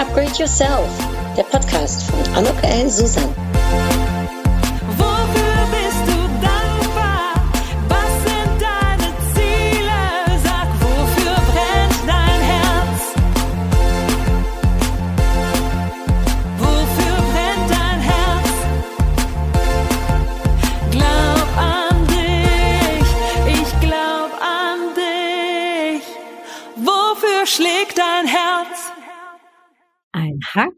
Upgrade Yourself, der Podcast von Anok L. Susan.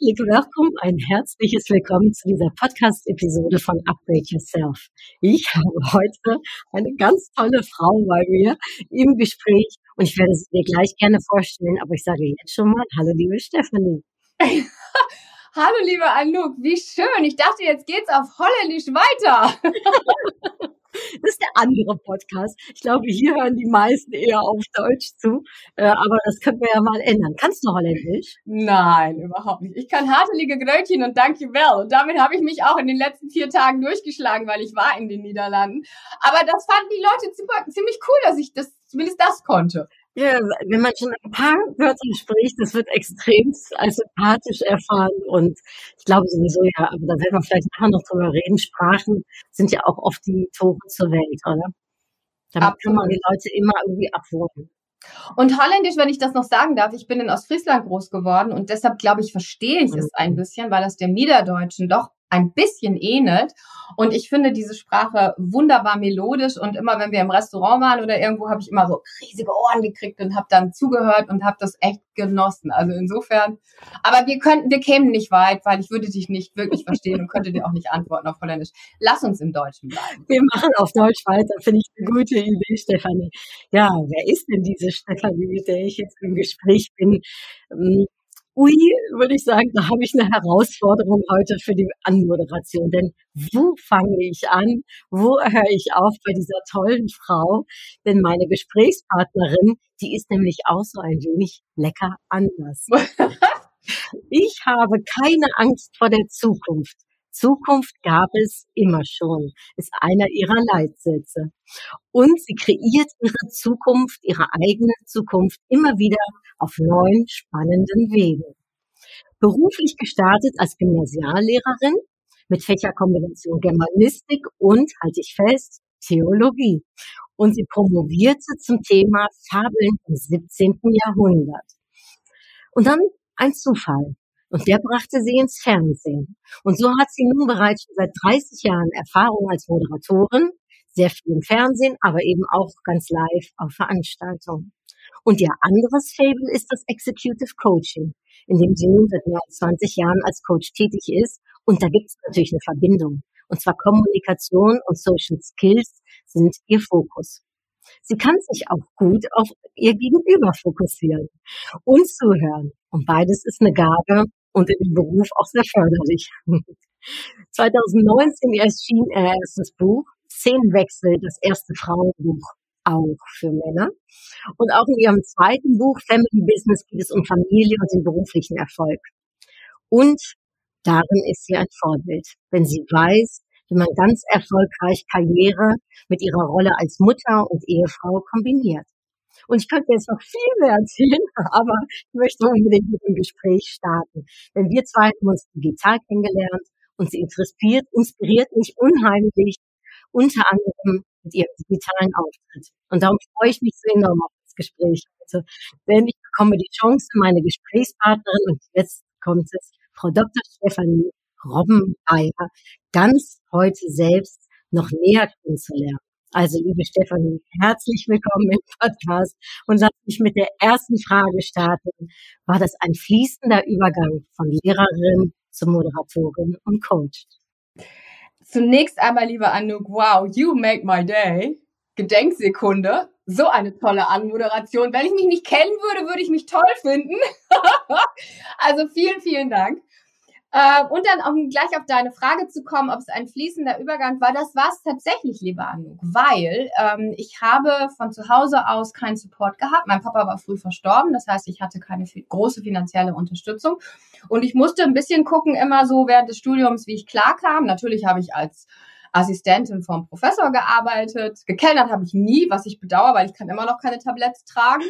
Herzlich willkommen, ein herzliches Willkommen zu dieser Podcast-Episode von Upgrade Yourself. Ich habe heute eine ganz tolle Frau bei mir im Gespräch und ich werde sie dir gleich gerne vorstellen, aber ich sage jetzt schon mal, hallo liebe Stephanie. hallo liebe Anouk, wie schön. Ich dachte, jetzt geht's auf Holländisch weiter. Das ist der andere Podcast. Ich glaube, hier hören die meisten eher auf Deutsch zu. Äh, aber das können wir ja mal ändern. Kannst du Holländisch? Nein, überhaupt nicht. Ich kann hartelige Grötchen und danke well. Und damit habe ich mich auch in den letzten vier Tagen durchgeschlagen, weil ich war in den Niederlanden. Aber das fanden die Leute super, ziemlich cool, dass ich das zumindest das konnte. Ja, wenn man schon ein paar Wörter spricht, das wird extrem als sympathisch erfahren und ich glaube sowieso, ja, aber da werden wir vielleicht nachher noch drüber reden. Sprachen sind ja auch oft die Tore zur Welt, oder? Damit Absolut. kann man die Leute immer irgendwie abholen. Und Holländisch, wenn ich das noch sagen darf, ich bin in Ostfriesland groß geworden und deshalb glaube ich, verstehe ich es ein mhm. bisschen, weil das dem Niederdeutschen doch ein bisschen ähnelt. Und ich finde diese Sprache wunderbar melodisch und immer wenn wir im Restaurant waren oder irgendwo, habe ich immer so riesige Ohren gekriegt und habe dann zugehört und habe das echt genossen. Also insofern, aber wir könnten, wir kämen nicht weit, weil ich würde dich nicht wirklich verstehen und könnte dir auch nicht antworten auf Holländisch. Lass uns im Deutschen bleiben. Wir machen auf Deutsch weiter, finde ich eine gute Idee, Stefanie. Ja, wer ist denn diese Stefanie, mit der ich jetzt im Gespräch bin? Ui, würde ich sagen, da habe ich eine Herausforderung heute für die Anmoderation. Denn wo fange ich an? Wo höre ich auf bei dieser tollen Frau? Denn meine Gesprächspartnerin, die ist nämlich auch so ein wenig lecker anders. Ich habe keine Angst vor der Zukunft. Zukunft gab es immer schon, ist einer ihrer Leitsätze. Und sie kreiert ihre Zukunft, ihre eigene Zukunft immer wieder auf neuen, spannenden Wegen. Beruflich gestartet als Gymnasiallehrerin mit Fächerkombination Germanistik und, halte ich fest, Theologie. Und sie promovierte zum Thema Fabeln im 17. Jahrhundert. Und dann ein Zufall. Und der brachte sie ins Fernsehen. Und so hat sie nun bereits schon seit 30 Jahren Erfahrung als Moderatorin, sehr viel im Fernsehen, aber eben auch ganz live auf Veranstaltungen. Und ihr anderes Fable ist das Executive Coaching, in dem sie nun seit mehr als 20 Jahren als Coach tätig ist. Und da gibt es natürlich eine Verbindung. Und zwar Kommunikation und Social Skills sind ihr Fokus. Sie kann sich auch gut auf ihr Gegenüber fokussieren und zuhören. Und beides ist eine Gabe, und in dem Beruf auch sehr förderlich. 2019 erschien ihr erstes Buch, Szenenwechsel, das erste Frauenbuch auch für Männer. Und auch in ihrem zweiten Buch Family Business geht es um Familie und den beruflichen Erfolg. Und darin ist sie ein Vorbild, wenn sie weiß, wie man ganz erfolgreich Karriere mit ihrer Rolle als Mutter und Ehefrau kombiniert. Und ich könnte jetzt noch viel mehr erzählen, aber ich möchte unbedingt mit dem Gespräch starten. Denn wir zwei haben uns digital kennengelernt und sie interessiert, inspiriert mich unheimlich, unter anderem mit ihrem digitalen Auftritt. Und darum freue ich mich so enorm auf das Gespräch heute. Denn ich bekomme die Chance, meine Gesprächspartnerin, und jetzt kommt es, Frau Dr. Stefanie Robbenmeier, ganz heute selbst noch näher kennenzulernen. Also, liebe Stefanie, herzlich willkommen im Podcast und lass mich mit der ersten Frage starten. War das ein fließender Übergang von Lehrerin zu Moderatorin und Coach? Zunächst einmal, liebe Anouk, wow, you make my day. Gedenksekunde. So eine tolle Anmoderation. Wenn ich mich nicht kennen würde, würde ich mich toll finden. also vielen, vielen Dank. Äh, und dann um gleich auf deine Frage zu kommen, ob es ein fließender Übergang war, das war es tatsächlich, liebe Anouk, weil ähm, ich habe von zu Hause aus keinen Support gehabt. Mein Papa war früh verstorben, das heißt, ich hatte keine viel, große finanzielle Unterstützung und ich musste ein bisschen gucken, immer so während des Studiums, wie ich klarkam. Natürlich habe ich als Assistentin vom Professor gearbeitet. Gekellnert habe ich nie, was ich bedauere, weil ich kann immer noch keine Tabletts tragen.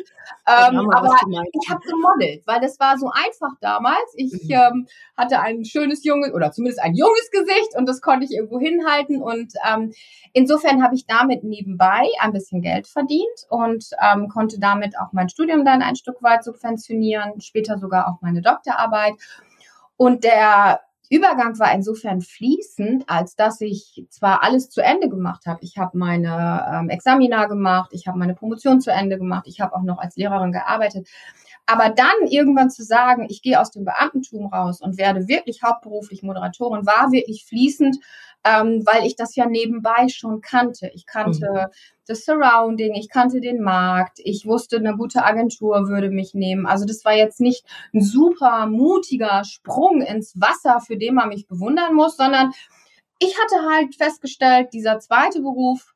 Ähm, aber ich habe gemodelt, weil das war so einfach damals. Ich mhm. ähm, hatte ein schönes junges oder zumindest ein junges Gesicht und das konnte ich irgendwo hinhalten. Und ähm, insofern habe ich damit nebenbei ein bisschen Geld verdient und ähm, konnte damit auch mein Studium dann ein Stück weit subventionieren, später sogar auch meine Doktorarbeit. Und der Übergang war insofern fließend, als dass ich zwar alles zu Ende gemacht habe. Ich habe meine ähm, Examina gemacht, ich habe meine Promotion zu Ende gemacht, ich habe auch noch als Lehrerin gearbeitet. Aber dann irgendwann zu sagen, ich gehe aus dem Beamtentum raus und werde wirklich hauptberuflich Moderatorin, war wirklich fließend, ähm, weil ich das ja nebenbei schon kannte. Ich kannte mhm. das Surrounding, ich kannte den Markt, ich wusste, eine gute Agentur würde mich nehmen. Also das war jetzt nicht ein super mutiger Sprung ins Wasser, für den man mich bewundern muss, sondern ich hatte halt festgestellt, dieser zweite Beruf,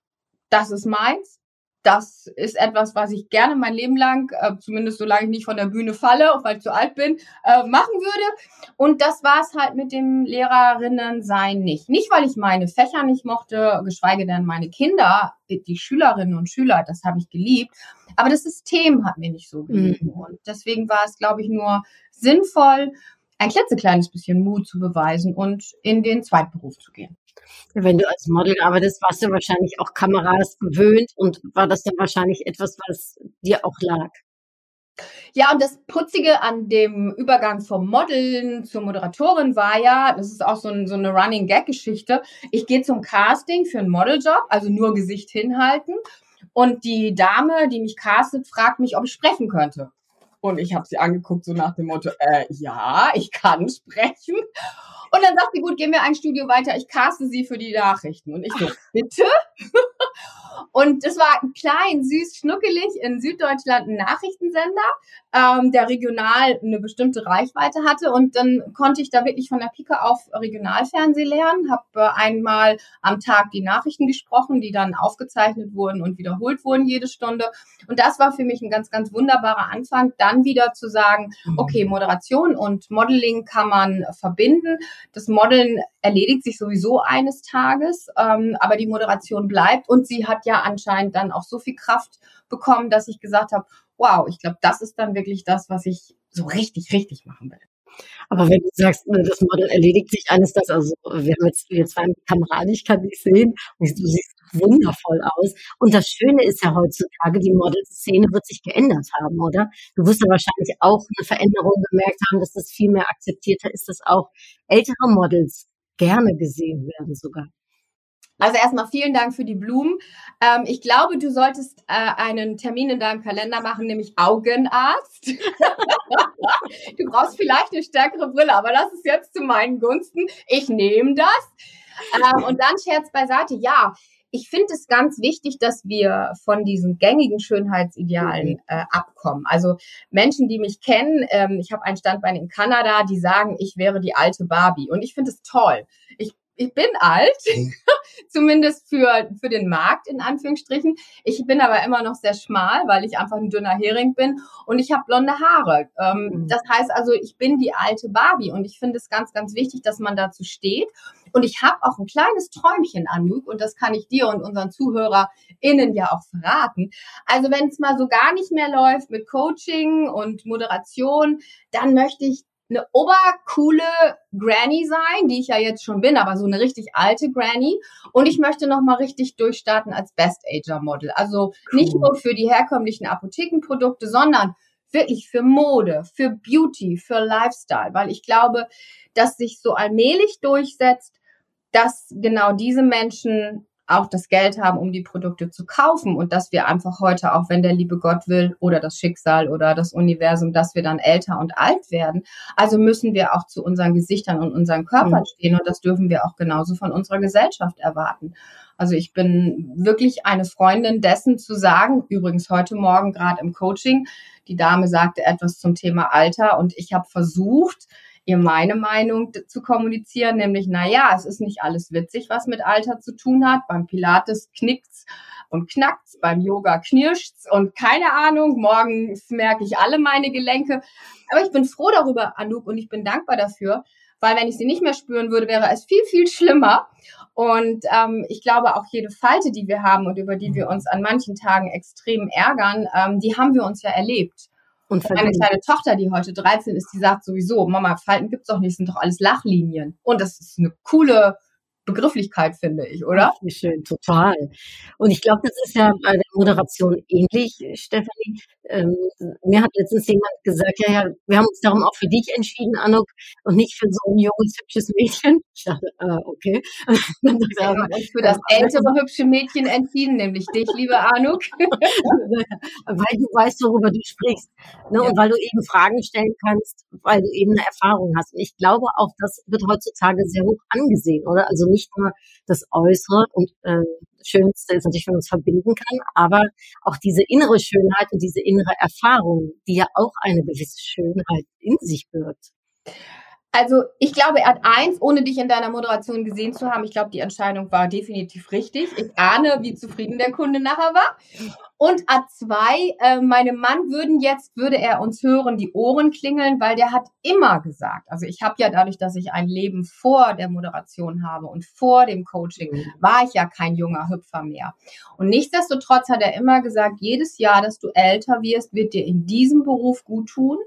das ist meins das ist etwas, was ich gerne mein Leben lang, äh, zumindest solange ich nicht von der Bühne falle, auch weil ich zu alt bin, äh, machen würde. Und das war es halt mit dem Lehrerinnen sein nicht. Nicht, weil ich meine Fächer nicht mochte, geschweige denn meine Kinder, die Schülerinnen und Schüler, das habe ich geliebt. Aber das System hat mir nicht so gelegen. Mhm. Und deswegen war es, glaube ich, nur sinnvoll, ein klitzekleines bisschen Mut zu beweisen und in den Zweitberuf zu gehen. Wenn du als Model arbeitest, warst du wahrscheinlich auch Kameras gewöhnt und war das dann wahrscheinlich etwas, was dir auch lag? Ja, und das Putzige an dem Übergang vom Modeln zur Moderatorin war ja, das ist auch so, ein, so eine Running Gag Geschichte. Ich gehe zum Casting für einen Modeljob, also nur Gesicht hinhalten. Und die Dame, die mich castet, fragt mich, ob ich sprechen könnte. Und ich habe sie angeguckt, so nach dem Motto, äh, ja, ich kann sprechen. Und dann sagt sie, gut, gehen wir ein Studio weiter, ich caste sie für die Nachrichten. Und ich so, bitte? Und es war klein, süß, schnuckelig in Süddeutschland ein Nachrichtensender, ähm, der regional eine bestimmte Reichweite hatte. Und dann konnte ich da wirklich von der Pike auf Regionalfernsehen lernen, habe äh, einmal am Tag die Nachrichten gesprochen, die dann aufgezeichnet wurden und wiederholt wurden jede Stunde. Und das war für mich ein ganz, ganz wunderbarer Anfang, dann wieder zu sagen, mhm. okay, Moderation und Modeling kann man verbinden. Das Modeln erledigt sich sowieso eines Tages, ähm, aber die Moderation bleibt und sie hat ja anscheinend dann auch so viel Kraft bekommen, dass ich gesagt habe, wow, ich glaube, das ist dann wirklich das, was ich so richtig, richtig machen will. Aber wenn du sagst, ne, das Model erledigt sich eines das, also wir haben jetzt wir zwei mit ich kann dich sehen, du siehst wundervoll aus. Und das Schöne ist ja heutzutage, die Modelszene wird sich geändert haben, oder? Du wirst ja wahrscheinlich auch eine Veränderung gemerkt haben, dass das viel mehr akzeptierter ist, dass auch ältere Models gerne gesehen werden sogar. Also erstmal vielen Dank für die Blumen. Ähm, ich glaube, du solltest äh, einen Termin in deinem Kalender machen, nämlich Augenarzt. du brauchst vielleicht eine stärkere Brille, aber das ist jetzt zu meinen Gunsten. Ich nehme das. Ähm, und dann Scherz beiseite. Ja, ich finde es ganz wichtig, dass wir von diesen gängigen Schönheitsidealen mhm. äh, abkommen. Also Menschen, die mich kennen, ähm, ich habe ein Standbein in Kanada, die sagen, ich wäre die alte Barbie. Und ich finde es toll. Ich ich bin alt. zumindest für, für den Markt in Anführungsstrichen. Ich bin aber immer noch sehr schmal, weil ich einfach ein dünner Hering bin und ich habe blonde Haare. Ähm, mhm. Das heißt also, ich bin die alte Barbie und ich finde es ganz, ganz wichtig, dass man dazu steht. Und ich habe auch ein kleines Träumchen, Anouk, und das kann ich dir und unseren ZuhörerInnen ja auch verraten. Also wenn es mal so gar nicht mehr läuft mit Coaching und Moderation, dann möchte ich eine obercoole Granny sein, die ich ja jetzt schon bin, aber so eine richtig alte Granny. Und ich möchte nochmal richtig durchstarten als Best Ager Model. Also cool. nicht nur für die herkömmlichen Apothekenprodukte, sondern wirklich für Mode, für Beauty, für Lifestyle, weil ich glaube, dass sich so allmählich durchsetzt, dass genau diese Menschen auch das Geld haben, um die Produkte zu kaufen und dass wir einfach heute, auch wenn der liebe Gott will oder das Schicksal oder das Universum, dass wir dann älter und alt werden. Also müssen wir auch zu unseren Gesichtern und unseren Körpern mhm. stehen und das dürfen wir auch genauso von unserer Gesellschaft erwarten. Also ich bin wirklich eine Freundin dessen zu sagen, übrigens heute Morgen gerade im Coaching, die Dame sagte etwas zum Thema Alter und ich habe versucht, ihr meine Meinung zu kommunizieren, nämlich, na ja, es ist nicht alles witzig, was mit Alter zu tun hat. Beim Pilates knickt's und knackt's, beim Yoga knirscht's und keine Ahnung, morgens merke ich alle meine Gelenke. Aber ich bin froh darüber, Anouk, und ich bin dankbar dafür, weil wenn ich sie nicht mehr spüren würde, wäre es viel, viel schlimmer. Und ähm, ich glaube, auch jede Falte, die wir haben und über die wir uns an manchen Tagen extrem ärgern, ähm, die haben wir uns ja erlebt. Und meine kleine Tochter, die heute 13 ist, die sagt sowieso, Mama, Falten gibt's doch nicht, sind doch alles Lachlinien. Und das ist eine coole Begrifflichkeit, finde ich, oder? Wie schön, total. Und ich glaube, das ist ja bei Moderation ähnlich, Stefanie. Ähm, mir hat letztens jemand gesagt, ja, ja, wir haben uns darum auch für dich entschieden, Anuk, und nicht für so ein junges, hübsches Mädchen. Ich dachte, äh, okay. Dann sagt er, aber, für das ältere, hübsche Mädchen entschieden, nämlich dich, liebe Anuk. weil du weißt, worüber du sprichst. Ne? Ja. Und weil du eben Fragen stellen kannst, weil du eben eine Erfahrung hast. Und ich glaube, auch das wird heutzutage sehr hoch angesehen, oder? Also nicht nur das Äußere und äh, Schönste ist natürlich, wenn man es verbinden kann, aber auch diese innere Schönheit und diese innere Erfahrung, die ja auch eine gewisse Schönheit in sich birgt. Also ich glaube, er hat eins, ohne dich in deiner Moderation gesehen zu haben, ich glaube, die Entscheidung war definitiv richtig. Ich ahne, wie zufrieden der Kunde nachher war. Und A2, äh, meinem Mann würden jetzt, würde er uns hören, die Ohren klingeln, weil der hat immer gesagt, also ich habe ja dadurch, dass ich ein Leben vor der Moderation habe und vor dem Coaching, mhm. war ich ja kein junger Hüpfer mehr. Und nichtsdestotrotz hat er immer gesagt, jedes Jahr, dass du älter wirst, wird dir in diesem Beruf gut tun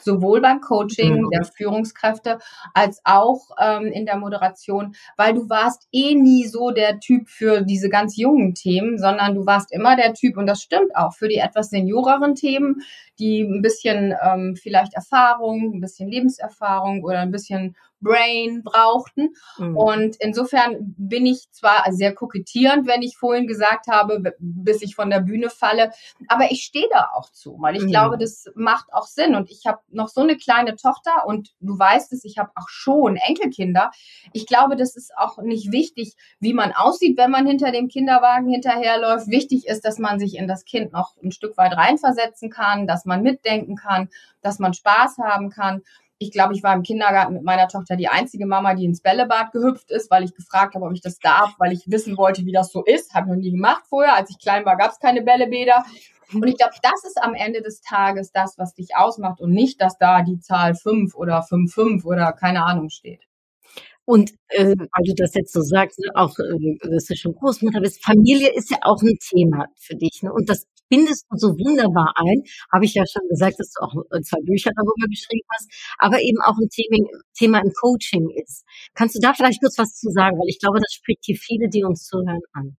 sowohl beim Coaching mhm. der Führungskräfte als auch ähm, in der Moderation, weil du warst eh nie so der Typ für diese ganz jungen Themen, sondern du warst immer der Typ, und das stimmt auch, für die etwas senioreren Themen, die ein bisschen ähm, vielleicht Erfahrung, ein bisschen Lebenserfahrung oder ein bisschen Brain brauchten. Mhm. Und insofern bin ich zwar sehr kokettierend, wenn ich vorhin gesagt habe, bis ich von der Bühne falle, aber ich stehe da auch zu, weil ich mhm. glaube, das macht auch Sinn. Und ich habe noch so eine kleine Tochter und du weißt es, ich habe auch schon Enkelkinder. Ich glaube, das ist auch nicht wichtig, wie man aussieht, wenn man hinter dem Kinderwagen hinterherläuft. Wichtig ist, dass man sich in das Kind noch ein Stück weit reinversetzen kann, dass man mitdenken kann, dass man Spaß haben kann. Ich glaube, ich war im Kindergarten mit meiner Tochter die einzige Mama, die ins Bällebad gehüpft ist, weil ich gefragt habe, ob ich das darf, weil ich wissen wollte, wie das so ist. Habe ich noch nie gemacht vorher. Als ich klein war, gab es keine Bällebäder. Und ich glaube, das ist am Ende des Tages das, was dich ausmacht und nicht, dass da die Zahl 5 oder 5,5 oder keine Ahnung steht. Und äh, weil du das jetzt so sagst, ne, auch äh, dass du schon Großmutter bist, Familie ist ja auch ein Thema für dich. Ne? Und das bindest du so wunderbar ein. Habe ich ja schon gesagt, dass du auch äh, zwei Bücher darüber geschrieben hast, aber eben auch ein Thema, Thema im Coaching ist. Kannst du da vielleicht kurz was zu sagen? Weil ich glaube, das spricht hier viele, die uns zuhören, an.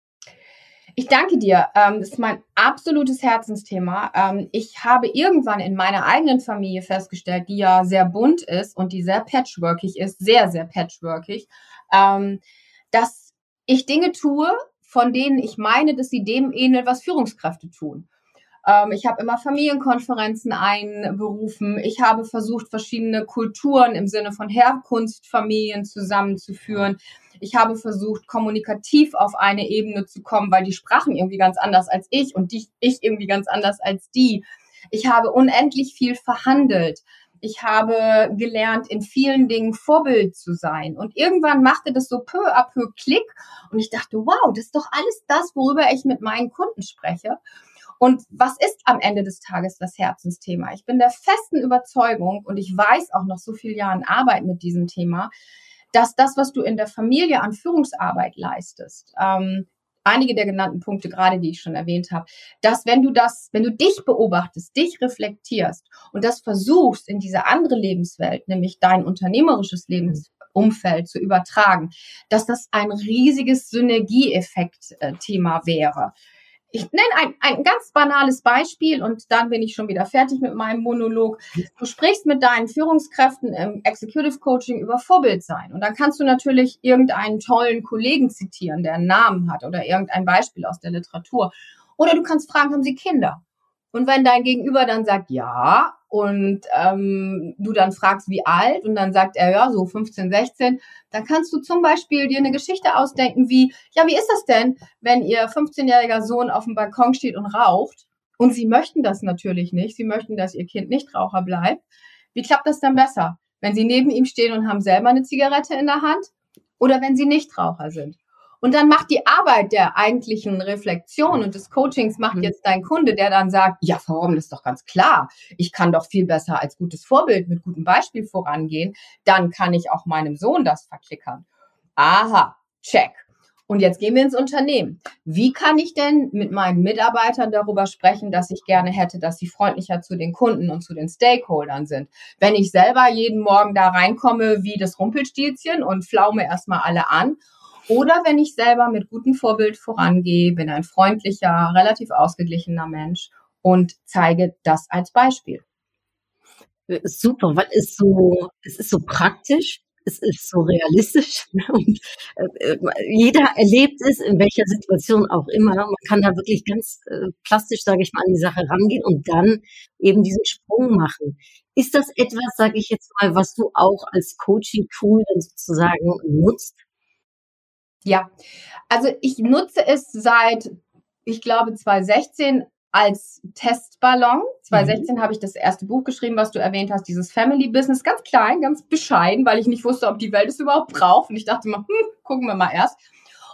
Ich danke dir. Ähm, das ist mein absolutes Herzensthema. Ähm, ich habe irgendwann in meiner eigenen Familie festgestellt, die ja sehr bunt ist und die sehr patchworkig ist, sehr, sehr patchworkig, ähm, dass ich Dinge tue, von denen ich meine, dass sie dem ähneln, was Führungskräfte tun. Ich habe immer Familienkonferenzen einberufen. Ich habe versucht, verschiedene Kulturen im Sinne von Herkunftsfamilien zusammenzuführen. Ich habe versucht, kommunikativ auf eine Ebene zu kommen, weil die sprachen irgendwie ganz anders als ich und die, ich irgendwie ganz anders als die. Ich habe unendlich viel verhandelt. Ich habe gelernt, in vielen Dingen Vorbild zu sein. Und irgendwann machte das so peu à peu Klick. Und ich dachte, wow, das ist doch alles das, worüber ich mit meinen Kunden spreche. Und was ist am Ende des Tages das Herzensthema? Ich bin der festen Überzeugung und ich weiß auch noch so viele Jahren Arbeit mit diesem Thema, dass das, was du in der Familie an Führungsarbeit leistest, ähm, einige der genannten Punkte gerade, die ich schon erwähnt habe, dass wenn du das, wenn du dich beobachtest, dich reflektierst und das versuchst in diese andere Lebenswelt, nämlich dein unternehmerisches Lebensumfeld zu übertragen, dass das ein riesiges Synergieeffekt-Thema wäre ich nenne ein, ein ganz banales Beispiel und dann bin ich schon wieder fertig mit meinem Monolog. Du sprichst mit deinen Führungskräften im Executive Coaching über Vorbild sein. Und dann kannst du natürlich irgendeinen tollen Kollegen zitieren, der einen Namen hat oder irgendein Beispiel aus der Literatur. Oder du kannst fragen, haben sie Kinder? Und wenn dein Gegenüber dann sagt, ja, und ähm, du dann fragst, wie alt, und dann sagt er, ja, so 15, 16, dann kannst du zum Beispiel dir eine Geschichte ausdenken wie, ja, wie ist das denn, wenn ihr 15-jähriger Sohn auf dem Balkon steht und raucht? Und sie möchten das natürlich nicht. Sie möchten, dass ihr Kind nicht Raucher bleibt. Wie klappt das dann besser? Wenn sie neben ihm stehen und haben selber eine Zigarette in der Hand oder wenn sie nicht Raucher sind? Und dann macht die Arbeit der eigentlichen Reflexion und des Coachings macht mhm. jetzt dein Kunde, der dann sagt, ja, warum das ist doch ganz klar. Ich kann doch viel besser als gutes Vorbild mit gutem Beispiel vorangehen. Dann kann ich auch meinem Sohn das verklickern. Aha, check. Und jetzt gehen wir ins Unternehmen. Wie kann ich denn mit meinen Mitarbeitern darüber sprechen, dass ich gerne hätte, dass sie freundlicher zu den Kunden und zu den Stakeholdern sind? Wenn ich selber jeden Morgen da reinkomme wie das Rumpelstilzchen und flaume erstmal alle an oder wenn ich selber mit gutem Vorbild vorangehe, bin ein freundlicher, relativ ausgeglichener Mensch und zeige das als Beispiel. Super, weil es so, es ist so praktisch, es ist so realistisch und äh, jeder erlebt es in welcher Situation auch immer. Man kann da wirklich ganz äh, plastisch, sage ich mal, an die Sache rangehen und dann eben diesen Sprung machen. Ist das etwas, sage ich jetzt mal, was du auch als Coaching-Tool sozusagen nutzt? Ja, also ich nutze es seit, ich glaube, 2016 als Testballon. 2016 mhm. habe ich das erste Buch geschrieben, was du erwähnt hast, dieses Family Business, ganz klein, ganz bescheiden, weil ich nicht wusste, ob die Welt es überhaupt braucht. Und ich dachte mal, hm, gucken wir mal erst.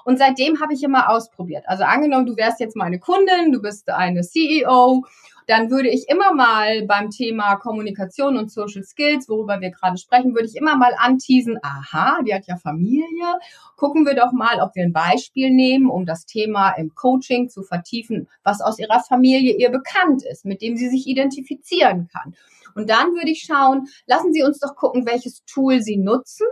Und seitdem habe ich immer ausprobiert. Also angenommen, du wärst jetzt meine Kundin, du bist eine CEO dann würde ich immer mal beim Thema Kommunikation und Social Skills, worüber wir gerade sprechen, würde ich immer mal anteasen, aha, die hat ja Familie. Gucken wir doch mal, ob wir ein Beispiel nehmen, um das Thema im Coaching zu vertiefen, was aus ihrer Familie ihr bekannt ist, mit dem sie sich identifizieren kann. Und dann würde ich schauen, lassen Sie uns doch gucken, welches Tool Sie nutzen,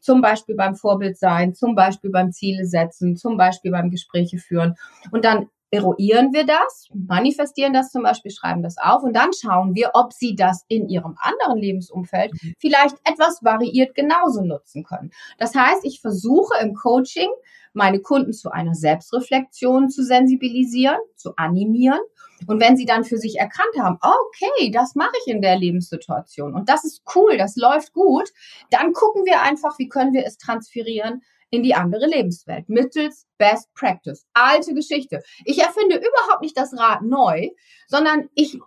zum Beispiel beim Vorbild sein, zum Beispiel beim Ziele setzen, zum Beispiel beim Gespräche führen. Und dann eruieren wir das, manifestieren das zum Beispiel, schreiben das auf und dann schauen wir, ob sie das in ihrem anderen Lebensumfeld mhm. vielleicht etwas variiert genauso nutzen können. Das heißt, ich versuche im Coaching meine Kunden zu einer Selbstreflexion zu sensibilisieren, zu animieren. Und wenn sie dann für sich erkannt haben, okay, das mache ich in der Lebenssituation und das ist cool, das läuft gut, dann gucken wir einfach, wie können wir es transferieren in die andere Lebenswelt mittels Best Practice. Alte Geschichte. Ich erfinde überhaupt nicht das Rad neu, sondern ich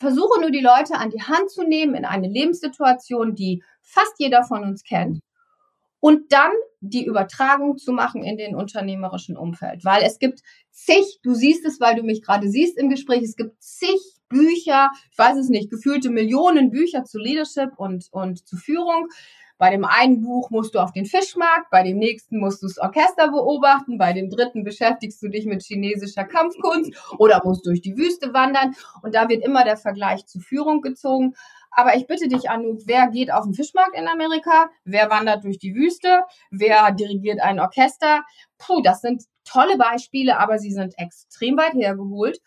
versuche nur die Leute an die Hand zu nehmen in eine Lebenssituation, die fast jeder von uns kennt und dann die Übertragung zu machen in den unternehmerischen Umfeld. Weil es gibt zig, du siehst es, weil du mich gerade siehst im Gespräch, es gibt zig Bücher, ich weiß es nicht, gefühlte Millionen Bücher zu Leadership und, und zu Führung. Bei dem einen Buch musst du auf den Fischmarkt, bei dem nächsten musst du das Orchester beobachten, bei dem dritten beschäftigst du dich mit chinesischer Kampfkunst oder musst durch die Wüste wandern. Und da wird immer der Vergleich zu Führung gezogen. Aber ich bitte dich, Anouk, wer geht auf den Fischmarkt in Amerika? Wer wandert durch die Wüste? Wer dirigiert ein Orchester? Puh, das sind tolle Beispiele, aber sie sind extrem weit hergeholt.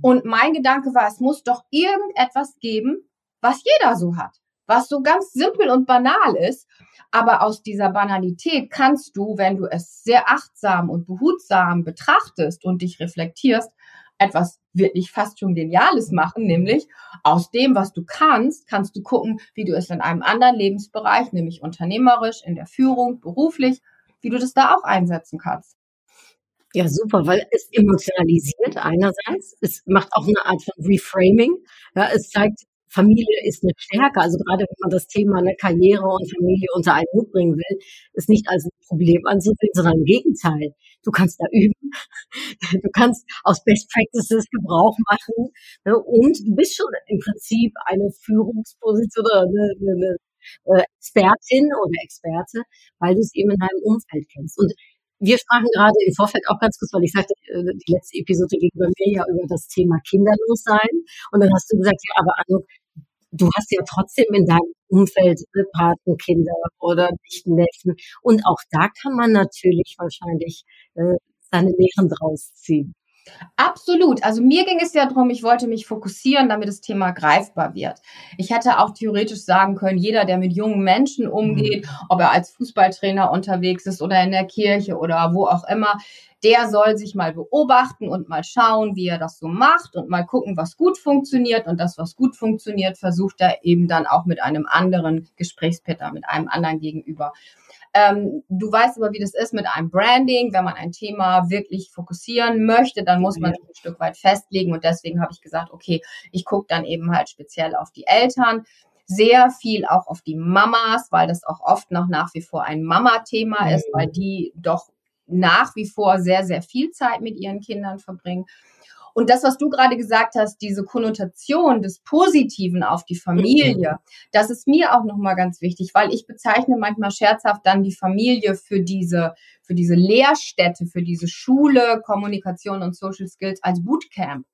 Und mein Gedanke war, es muss doch irgendetwas geben, was jeder so hat was so ganz simpel und banal ist. Aber aus dieser Banalität kannst du, wenn du es sehr achtsam und behutsam betrachtest und dich reflektierst, etwas wirklich fast schon Geniales machen, nämlich aus dem, was du kannst, kannst du gucken, wie du es in einem anderen Lebensbereich, nämlich unternehmerisch, in der Führung, beruflich, wie du das da auch einsetzen kannst. Ja, super, weil es emotionalisiert einerseits. Es macht auch eine Art von Reframing. Ja, es zeigt, Familie ist eine Stärke. Also gerade wenn man das Thema eine Karriere und Familie unter einen Hut bringen will, ist nicht als ein Problem anzusehen, sondern im Gegenteil. Du kannst da üben. Du kannst aus Best Practices Gebrauch machen. Ne? Und du bist schon im Prinzip eine Führungsposition oder eine, eine, eine äh, Expertin oder Experte, weil du es eben in deinem Umfeld kennst. Und wir sprachen gerade im Vorfeld auch ganz kurz, weil ich sagte, äh, die letzte Episode ging bei mir ja über das Thema Kinderlossein. Und dann hast du gesagt, ja, aber Anno, du hast ja trotzdem in deinem Umfeld Patenkinder oder Neffen. Und auch da kann man natürlich wahrscheinlich äh, seine Lehren draus ziehen. Absolut. Also mir ging es ja darum, ich wollte mich fokussieren, damit das Thema greifbar wird. Ich hätte auch theoretisch sagen können, jeder, der mit jungen Menschen umgeht, mhm. ob er als Fußballtrainer unterwegs ist oder in der Kirche oder wo auch immer, der soll sich mal beobachten und mal schauen, wie er das so macht und mal gucken, was gut funktioniert. Und das, was gut funktioniert, versucht er eben dann auch mit einem anderen Gesprächspartner, mit einem anderen gegenüber. Ähm, du weißt aber, wie das ist mit einem Branding. Wenn man ein Thema wirklich fokussieren möchte, dann muss man sich ein Stück weit festlegen. Und deswegen habe ich gesagt, okay, ich gucke dann eben halt speziell auf die Eltern sehr viel auch auf die Mamas, weil das auch oft noch nach wie vor ein Mama-Thema ist, weil die doch nach wie vor sehr, sehr viel Zeit mit ihren Kindern verbringen. Und das, was du gerade gesagt hast, diese Konnotation des Positiven auf die Familie, mhm. das ist mir auch nochmal ganz wichtig, weil ich bezeichne manchmal scherzhaft dann die Familie für diese, für diese Lehrstätte, für diese Schule, Kommunikation und Social Skills als Bootcamp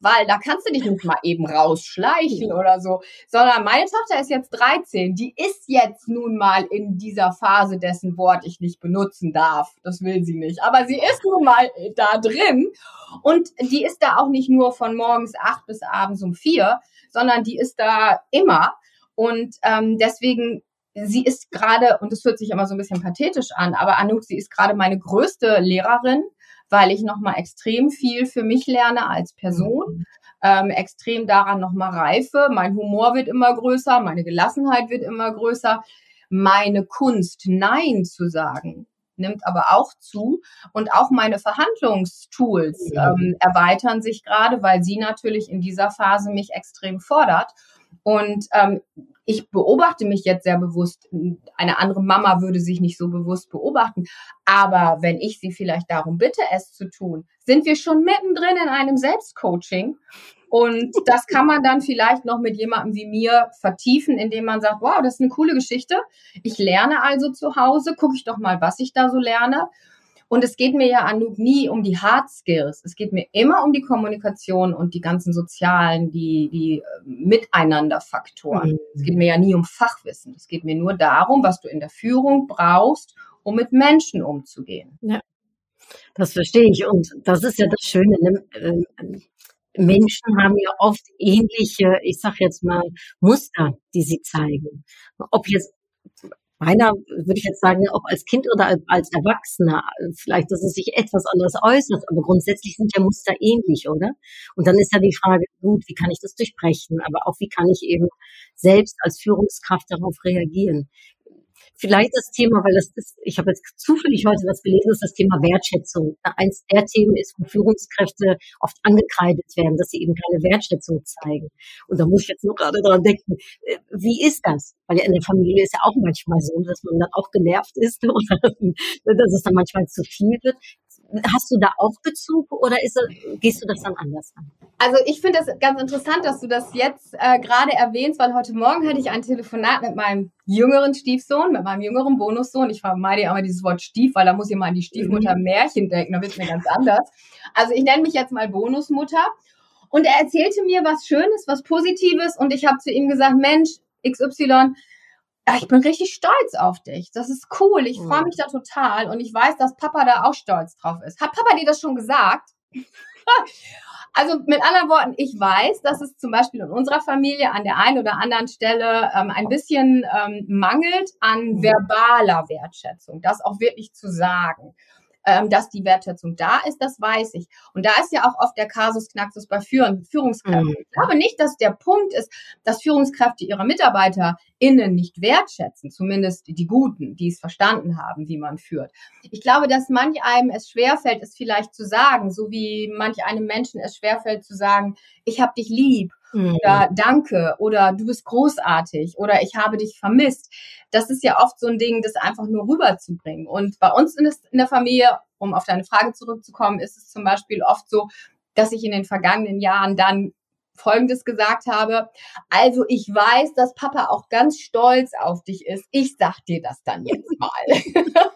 weil da kannst du dich nicht mal eben rausschleichen oder so, sondern meine Tochter ist jetzt 13, die ist jetzt nun mal in dieser Phase, dessen Wort ich nicht benutzen darf. Das will sie nicht, aber sie ist nun mal da drin. Und die ist da auch nicht nur von morgens acht bis abends um vier, sondern die ist da immer. Und ähm, deswegen sie ist gerade, und es hört sich immer so ein bisschen pathetisch an, aber Anouk, sie ist gerade meine größte Lehrerin weil ich nochmal extrem viel für mich lerne als Person, mhm. ähm, extrem daran nochmal reife. Mein Humor wird immer größer, meine Gelassenheit wird immer größer. Meine Kunst, Nein zu sagen, nimmt aber auch zu. Und auch meine Verhandlungstools ähm, erweitern sich gerade, weil sie natürlich in dieser Phase mich extrem fordert. Und ähm, ich beobachte mich jetzt sehr bewusst. Eine andere Mama würde sich nicht so bewusst beobachten. Aber wenn ich sie vielleicht darum bitte, es zu tun, sind wir schon mittendrin in einem Selbstcoaching. Und das kann man dann vielleicht noch mit jemandem wie mir vertiefen, indem man sagt, wow, das ist eine coole Geschichte. Ich lerne also zu Hause, gucke ich doch mal, was ich da so lerne. Und es geht mir ja Anouk nie um die Hard Skills. Es geht mir immer um die Kommunikation und die ganzen sozialen, die, die äh, Miteinanderfaktoren. Mhm. Es geht mir ja nie um Fachwissen. Es geht mir nur darum, was du in der Führung brauchst, um mit Menschen umzugehen. Ja, das verstehe ich. Und das ist ja das Schöne. Ne? Ähm, Menschen haben ja oft ähnliche, ich sag jetzt mal, Muster, die sie zeigen. Ob jetzt meiner, würde ich jetzt sagen, ob als Kind oder als Erwachsener, vielleicht, dass es sich etwas anders äußert, aber grundsätzlich sind ja Muster ähnlich, oder? Und dann ist ja die Frage, gut, wie kann ich das durchbrechen, aber auch wie kann ich eben selbst als Führungskraft darauf reagieren? Vielleicht das Thema, weil das ist, ich habe jetzt zufällig heute was gelesen, ist das Thema Wertschätzung. Eins der Themen ist, wo Führungskräfte oft angekreidet werden, dass sie eben keine Wertschätzung zeigen. Und da muss ich jetzt nur gerade dran denken, äh, wie ist das? Weil ja in der Familie ist ja auch manchmal so, dass man dann auch genervt ist oder dass es dann manchmal zu viel wird. Hast du da auch Bezug oder ist, gehst du das dann anders an? Also ich finde es ganz interessant, dass du das jetzt äh, gerade erwähnst, weil heute Morgen hatte ich ein Telefonat mit meinem jüngeren Stiefsohn, mit meinem jüngeren Bonussohn. Ich vermeide ja immer dieses Wort Stief, weil da muss ich mal an die Stiefmutter mhm. Märchen denken, da wird es mir ganz anders. Also ich nenne mich jetzt mal Bonusmutter. Und er erzählte mir was Schönes, was Positives und ich habe zu ihm gesagt, Mensch, XY, ich bin richtig stolz auf dich. Das ist cool. Ich freue mich da total. Und ich weiß, dass Papa da auch stolz drauf ist. Hat Papa dir das schon gesagt? also mit anderen Worten, ich weiß, dass es zum Beispiel in unserer Familie an der einen oder anderen Stelle ähm, ein bisschen ähm, mangelt an mhm. verbaler Wertschätzung, das auch wirklich zu sagen ähm, dass die Wertschätzung da ist, das weiß ich. Und da ist ja auch oft der Kasus Knaxus bei Führen, Führungskräften. Mhm. Ich glaube nicht, dass der Punkt ist, dass Führungskräfte ihre MitarbeiterInnen nicht wertschätzen, zumindest die Guten, die es verstanden haben, wie man führt. Ich glaube, dass manch einem es schwerfällt, es vielleicht zu sagen, so wie manch einem Menschen es schwerfällt zu sagen, ich habe dich lieb mhm. oder danke oder du bist großartig oder ich habe dich vermisst. Das ist ja oft so ein Ding, das einfach nur rüberzubringen. Und bei uns in, der Familie, um auf deine Frage zurückzukommen, ist es zum Beispiel oft so, dass ich in den vergangenen Jahren dann Folgendes gesagt habe. Also ich weiß, dass Papa auch ganz stolz auf dich ist. Ich sag dir das dann jetzt mal.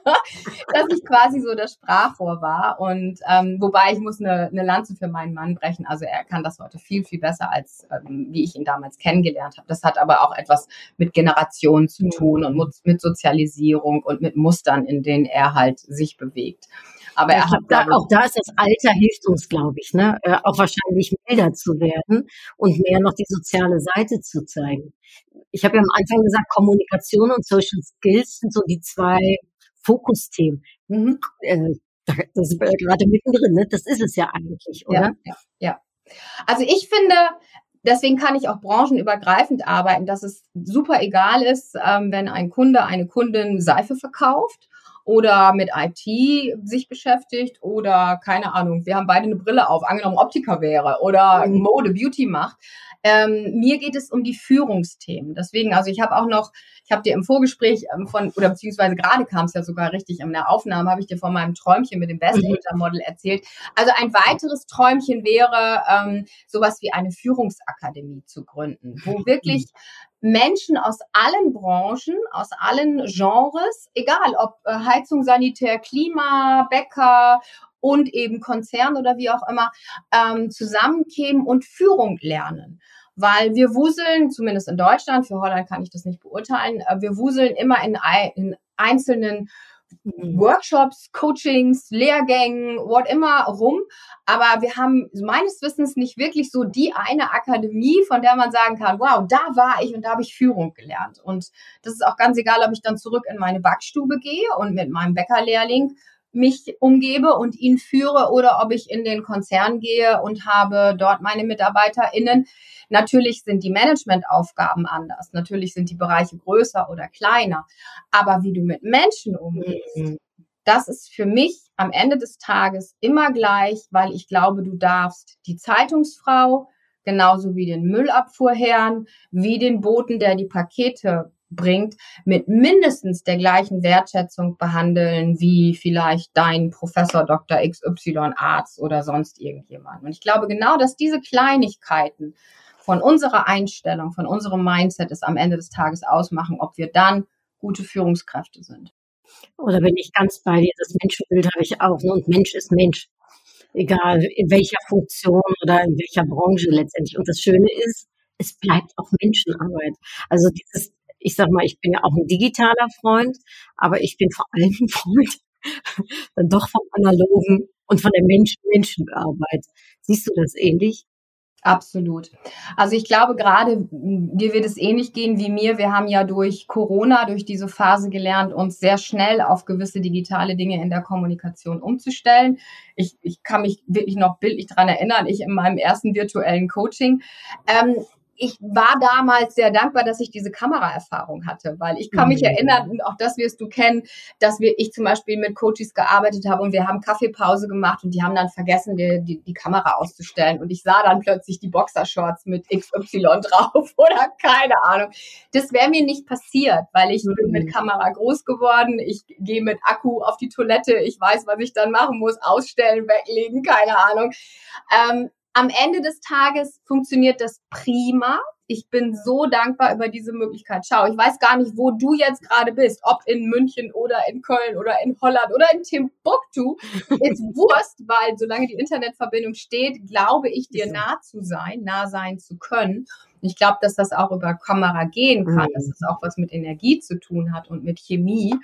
dass ich quasi so das Sprachrohr war. Und ähm, wobei ich muss eine, eine Lanze für meinen Mann brechen. Also er kann das heute viel, viel besser, als ähm, wie ich ihn damals kennengelernt habe. Das hat aber auch etwas mit Generationen zu tun und mit Sozialisierung und mit Mustern, in denen er halt sich bewegt. Aber er hat da, auch da ist das Alter hilft uns, glaube ich, ne, äh, auch wahrscheinlich milder zu werden und mehr noch die soziale Seite zu zeigen. Ich habe ja am Anfang gesagt, Kommunikation und Social Skills sind so die zwei Fokusthemen. Mhm. Äh, da, da sind wir ja gerade mittendrin, ne? Das ist es ja eigentlich, oder? Ja, ja, ja. Also ich finde, deswegen kann ich auch branchenübergreifend arbeiten, dass es super egal ist, ähm, wenn ein Kunde, eine Kundin Seife verkauft oder mit IT sich beschäftigt oder keine Ahnung, wir haben beide eine Brille auf, angenommen Optiker wäre oder mhm. Mode, Beauty macht. Ähm, mir geht es um die Führungsthemen. Deswegen, also ich habe auch noch, ich habe dir im Vorgespräch ähm, von, oder beziehungsweise gerade kam es ja sogar richtig in der Aufnahme, habe ich dir von meinem Träumchen mit dem Best mhm. Model erzählt. Also ein weiteres Träumchen wäre, ähm, sowas wie eine Führungsakademie zu gründen, wo wirklich Menschen aus allen Branchen, aus allen Genres, egal ob äh, Heizung, Sanitär, Klima, Bäcker und eben Konzern oder wie auch immer, ähm, zusammenkämen und Führung lernen. Weil wir wuseln, zumindest in Deutschland, für Holland kann ich das nicht beurteilen, äh, wir wuseln immer in, in einzelnen. Workshops, Coachings, Lehrgängen, what immer rum. Aber wir haben meines Wissens nicht wirklich so die eine Akademie, von der man sagen kann, wow, da war ich und da habe ich Führung gelernt. Und das ist auch ganz egal, ob ich dann zurück in meine Backstube gehe und mit meinem Bäckerlehrling mich umgebe und ihn führe oder ob ich in den Konzern gehe und habe dort meine MitarbeiterInnen. Natürlich sind die Managementaufgaben anders. Natürlich sind die Bereiche größer oder kleiner. Aber wie du mit Menschen umgehst, mhm. das ist für mich am Ende des Tages immer gleich, weil ich glaube, du darfst die Zeitungsfrau genauso wie den Müllabfuhrherrn, wie den Boten, der die Pakete bringt, mit mindestens der gleichen Wertschätzung behandeln wie vielleicht dein Professor Dr. XY Arzt oder sonst irgendjemand. Und ich glaube genau, dass diese Kleinigkeiten von unserer Einstellung, von unserem Mindset es am Ende des Tages ausmachen, ob wir dann gute Führungskräfte sind. Oder bin ich ganz bei dir, das Menschenbild habe ich auch. Ne? Und Mensch ist Mensch. Egal in welcher Funktion oder in welcher Branche letztendlich. Und das Schöne ist, es bleibt auch Menschenarbeit. Also dieses ich sag mal, ich bin ja auch ein digitaler Freund, aber ich bin vor allem ein Freund dann doch vom Analogen und von der Mensch-Menschenarbeit. Siehst du das ähnlich? Absolut. Also ich glaube gerade, dir wird es ähnlich gehen wie mir. Wir haben ja durch Corona, durch diese Phase gelernt, uns sehr schnell auf gewisse digitale Dinge in der Kommunikation umzustellen. Ich, ich kann mich wirklich noch bildlich dran erinnern, ich in meinem ersten virtuellen Coaching. Ähm, ich war damals sehr dankbar, dass ich diese Kameraerfahrung hatte, weil ich kann mich mhm. erinnern, und auch das wirst du kennen, dass wir, ich zum Beispiel mit Coaches gearbeitet habe und wir haben Kaffeepause gemacht und die haben dann vergessen, die, die, die Kamera auszustellen und ich sah dann plötzlich die Boxershorts mit XY drauf oder keine Ahnung. Das wäre mir nicht passiert, weil ich mhm. bin mit mhm. Kamera groß geworden, ich gehe mit Akku auf die Toilette, ich weiß, was ich dann machen muss, ausstellen, weglegen, keine Ahnung. Ähm, am Ende des Tages funktioniert das prima. Ich bin so dankbar über diese Möglichkeit. Schau, ich weiß gar nicht, wo du jetzt gerade bist, ob in München oder in Köln oder in Holland oder in Timbuktu. Ist Wurst, weil solange die Internetverbindung steht, glaube ich dir nah zu sein, nah sein zu können. Ich glaube, dass das auch über Kamera gehen kann, dass das auch was mit Energie zu tun hat und mit Chemie.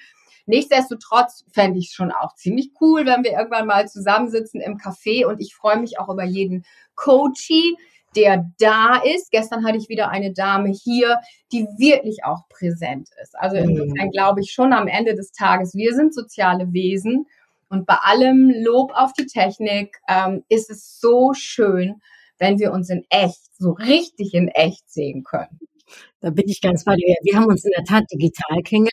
Nichtsdestotrotz fände ich es schon auch ziemlich cool, wenn wir irgendwann mal zusammensitzen im Café und ich freue mich auch über jeden Coachie, der da ist. Gestern hatte ich wieder eine Dame hier, die wirklich auch präsent ist. Also mhm. insofern glaube ich schon am Ende des Tages, wir sind soziale Wesen und bei allem Lob auf die Technik ähm, ist es so schön, wenn wir uns in echt, so richtig in echt sehen können. Da bin ich ganz bei dir. Wir haben uns in der Tat digital kennengelernt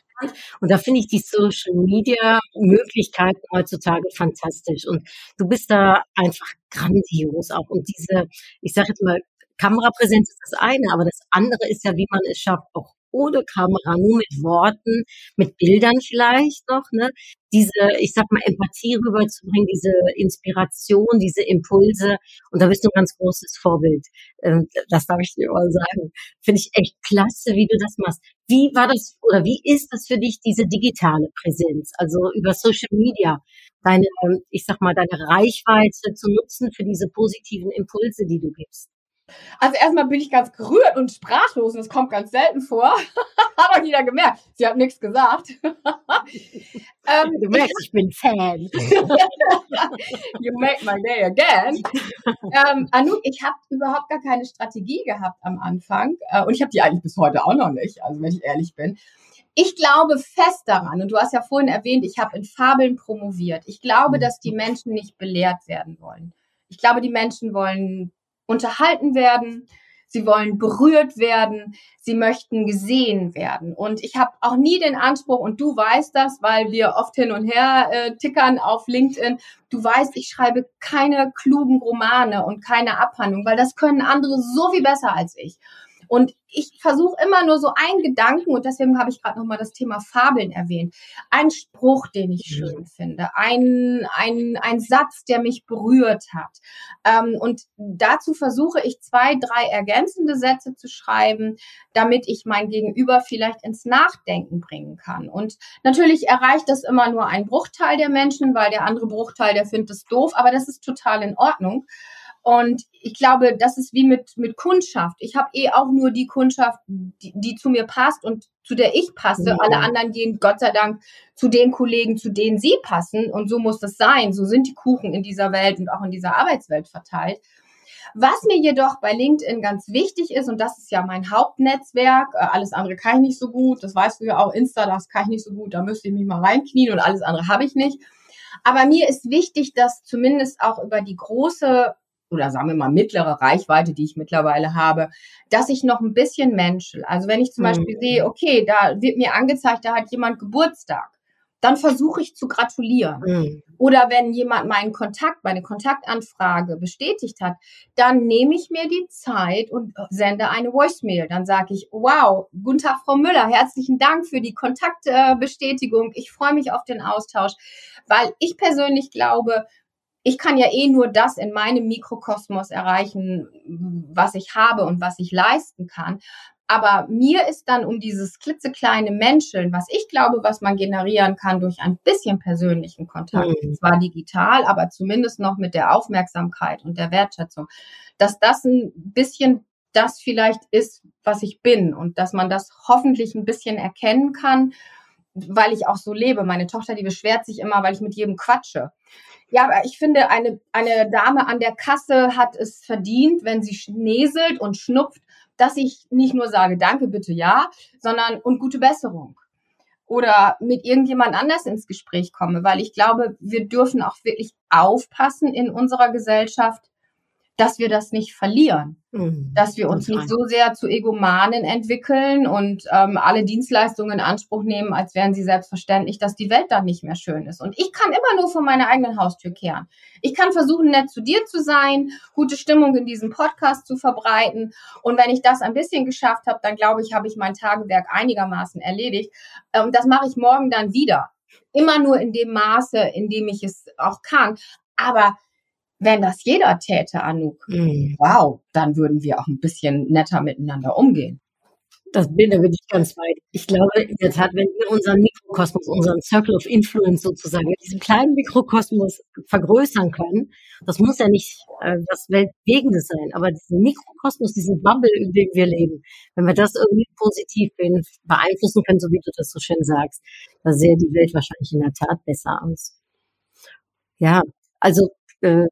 und da finde ich die Social Media Möglichkeiten heutzutage fantastisch und du bist da einfach grandios auch und diese, ich sage jetzt mal, Kamerapräsenz ist das eine, aber das andere ist ja, wie man es schafft, auch ohne Kamera, nur mit Worten, mit Bildern vielleicht noch, ne? Diese, ich sag mal, Empathie rüberzubringen, diese Inspiration, diese Impulse. Und da bist du ein ganz großes Vorbild. Ähm, das darf ich dir mal sagen. Finde ich echt klasse, wie du das machst. Wie war das oder wie ist das für dich, diese digitale Präsenz? Also über Social Media, deine, ich sag mal, deine Reichweite zu nutzen für diese positiven Impulse, die du gibst. Also erstmal bin ich ganz gerührt und sprachlos und das kommt ganz selten vor. Hat auch jeder gemerkt. Sie hat nichts gesagt. ähm, du merkst, ich bin Fan. you make my day again. ähm, Anouk, ich habe überhaupt gar keine Strategie gehabt am Anfang äh, und ich habe die eigentlich bis heute auch noch nicht, also wenn ich ehrlich bin. Ich glaube fest daran, und du hast ja vorhin erwähnt, ich habe in Fabeln promoviert. Ich glaube, dass die Menschen nicht belehrt werden wollen. Ich glaube, die Menschen wollen unterhalten werden. sie wollen berührt werden, sie möchten gesehen werden. Und ich habe auch nie den Anspruch, und du weißt das, weil wir oft hin und her äh, tickern auf LinkedIn, du weißt, ich schreibe keine klugen Romane und keine Abhandlung, weil das können andere so viel besser als ich. Und ich versuche immer nur so einen Gedanken, und deswegen habe ich gerade nochmal das Thema Fabeln erwähnt, ein Spruch, den ich mhm. schön finde, ein, ein, ein Satz, der mich berührt hat. Ähm, und dazu versuche ich zwei, drei ergänzende Sätze zu schreiben, damit ich mein Gegenüber vielleicht ins Nachdenken bringen kann. Und natürlich erreicht das immer nur ein Bruchteil der Menschen, weil der andere Bruchteil, der findet es doof, aber das ist total in Ordnung. Und ich glaube, das ist wie mit, mit Kundschaft. Ich habe eh auch nur die Kundschaft, die, die zu mir passt und zu der ich passe. Ja. Alle anderen gehen Gott sei Dank zu den Kollegen, zu denen sie passen. Und so muss das sein. So sind die Kuchen in dieser Welt und auch in dieser Arbeitswelt verteilt. Was mir jedoch bei LinkedIn ganz wichtig ist, und das ist ja mein Hauptnetzwerk, äh, alles andere kann ich nicht so gut, das weißt du ja auch, Insta, das kann ich nicht so gut, da müsste ich mich mal reinknien und alles andere habe ich nicht. Aber mir ist wichtig, dass zumindest auch über die große oder sagen wir mal mittlere Reichweite, die ich mittlerweile habe, dass ich noch ein bisschen menschel. Also wenn ich zum mhm. Beispiel sehe, okay, da wird mir angezeigt, da hat jemand Geburtstag, dann versuche ich zu gratulieren. Mhm. Oder wenn jemand meinen Kontakt, meine Kontaktanfrage bestätigt hat, dann nehme ich mir die Zeit und sende eine Voicemail. Dann sage ich, wow, guten Tag, Frau Müller, herzlichen Dank für die Kontaktbestätigung. Ich freue mich auf den Austausch, weil ich persönlich glaube, ich kann ja eh nur das in meinem Mikrokosmos erreichen, was ich habe und was ich leisten kann. Aber mir ist dann um dieses klitzekleine Menscheln, was ich glaube, was man generieren kann durch ein bisschen persönlichen Kontakt, mhm. zwar digital, aber zumindest noch mit der Aufmerksamkeit und der Wertschätzung, dass das ein bisschen das vielleicht ist, was ich bin und dass man das hoffentlich ein bisschen erkennen kann, weil ich auch so lebe. Meine Tochter, die beschwert sich immer, weil ich mit jedem quatsche. Ja, aber ich finde, eine, eine Dame an der Kasse hat es verdient, wenn sie schneselt und schnupft, dass ich nicht nur sage, danke, bitte, ja, sondern und gute Besserung. Oder mit irgendjemand anders ins Gespräch komme, weil ich glaube, wir dürfen auch wirklich aufpassen in unserer Gesellschaft, dass wir das nicht verlieren, mhm. dass wir uns nicht so sehr zu Egomanen entwickeln und ähm, alle Dienstleistungen in Anspruch nehmen, als wären sie selbstverständlich, dass die Welt dann nicht mehr schön ist. Und ich kann immer nur vor meiner eigenen Haustür kehren. Ich kann versuchen, nett zu dir zu sein, gute Stimmung in diesem Podcast zu verbreiten. Und wenn ich das ein bisschen geschafft habe, dann glaube ich, habe ich mein Tagewerk einigermaßen erledigt. Und ähm, das mache ich morgen dann wieder. Immer nur in dem Maße, in dem ich es auch kann. Aber wenn das jeder täte, Anouk, mhm. wow, dann würden wir auch ein bisschen netter miteinander umgehen. Das bin, da bin ich ganz weit. Ich glaube, in der Tat, wenn wir unseren Mikrokosmos, unseren Circle of Influence sozusagen, diesen kleinen Mikrokosmos vergrößern können, das muss ja nicht äh, das Weltwegendes sein, aber diesen Mikrokosmos, diesen Bubble, in dem wir leben, wenn wir das irgendwie positiv beeinflussen können, so wie du das so schön sagst, da sähe die Welt wahrscheinlich in der Tat besser aus. Ja, also äh,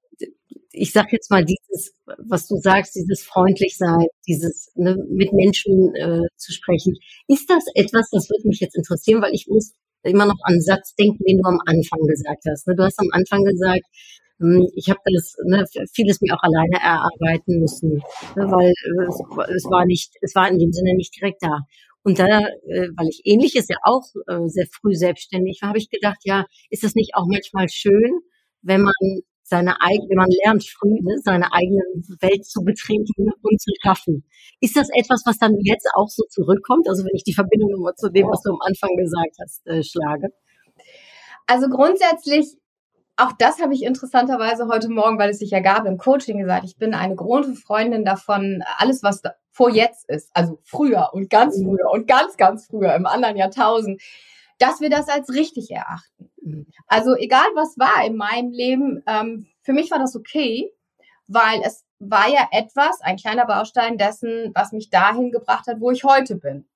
ich sag jetzt mal dieses, was du sagst, dieses freundlich sein, dieses ne, mit Menschen äh, zu sprechen. Ist das etwas, das würde mich jetzt interessieren, weil ich muss immer noch an einen Satz denken, den du am Anfang gesagt hast. Ne? Du hast am Anfang gesagt, hm, ich habe das ne, vieles mir auch alleine erarbeiten müssen, ne, weil äh, es, es war nicht, es war in dem Sinne nicht direkt da. Und da, äh, weil ich ähnliches ja auch äh, sehr früh selbstständig war, habe ich gedacht, ja, ist das nicht auch manchmal schön, wenn man seine eigene, man lernt früh, ne, seine eigene Welt zu betreten und zu schaffen. Ist das etwas, was dann jetzt auch so zurückkommt? Also wenn ich die Verbindung nochmal zu dem, was du am Anfang gesagt hast, äh, schlage. Also grundsätzlich, auch das habe ich interessanterweise heute Morgen, weil es sich ergab im Coaching gesagt. Ich bin eine große Freundin davon, alles, was vor jetzt ist, also früher und ganz mhm. früher und ganz, ganz früher im anderen Jahrtausend, dass wir das als richtig erachten. Mhm. Also egal was war in meinem Leben, ähm, für mich war das okay, weil es war ja etwas, ein kleiner Baustein dessen, was mich dahin gebracht hat, wo ich heute bin.